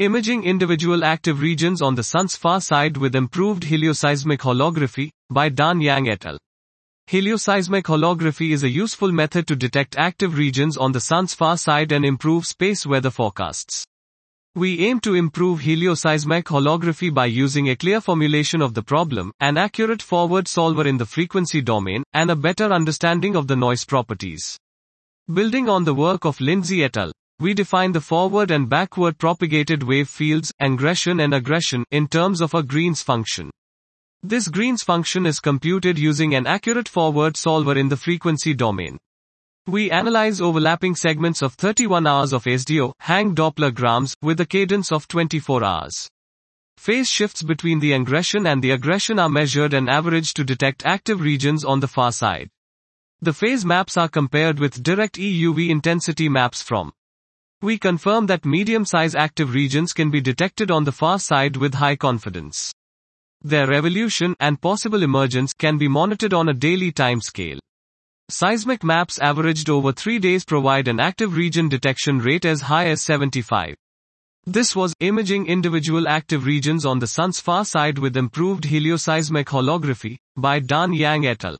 Imaging individual active regions on the sun's far side with improved helioseismic holography by Dan Yang et al. Helioseismic holography is a useful method to detect active regions on the sun's far side and improve space weather forecasts. We aim to improve helioseismic holography by using a clear formulation of the problem, an accurate forward solver in the frequency domain, and a better understanding of the noise properties. Building on the work of Lindsey et al., we define the forward and backward propagated wave fields, ingression and egression, in terms of a Green's function. This Green's function is computed using an accurate forward solver in the frequency domain. We analyze overlapping segments of 31 hours of SDO, hang dopplergrams, with a cadence of 24 hours. Phase shifts between the ingression and the egression are measured and averaged to detect active regions on the far side. The phase maps are compared with direct EUV intensity maps from. We confirm that medium-size active regions can be detected on the far side with high confidence. Their evolution and possible emergence can be monitored on a daily time scale. Seismic maps averaged over three days provide an active region detection rate as high as 75. This was imaging individual active regions on the sun's far side with improved helioseismic holography by Dan Yang et al.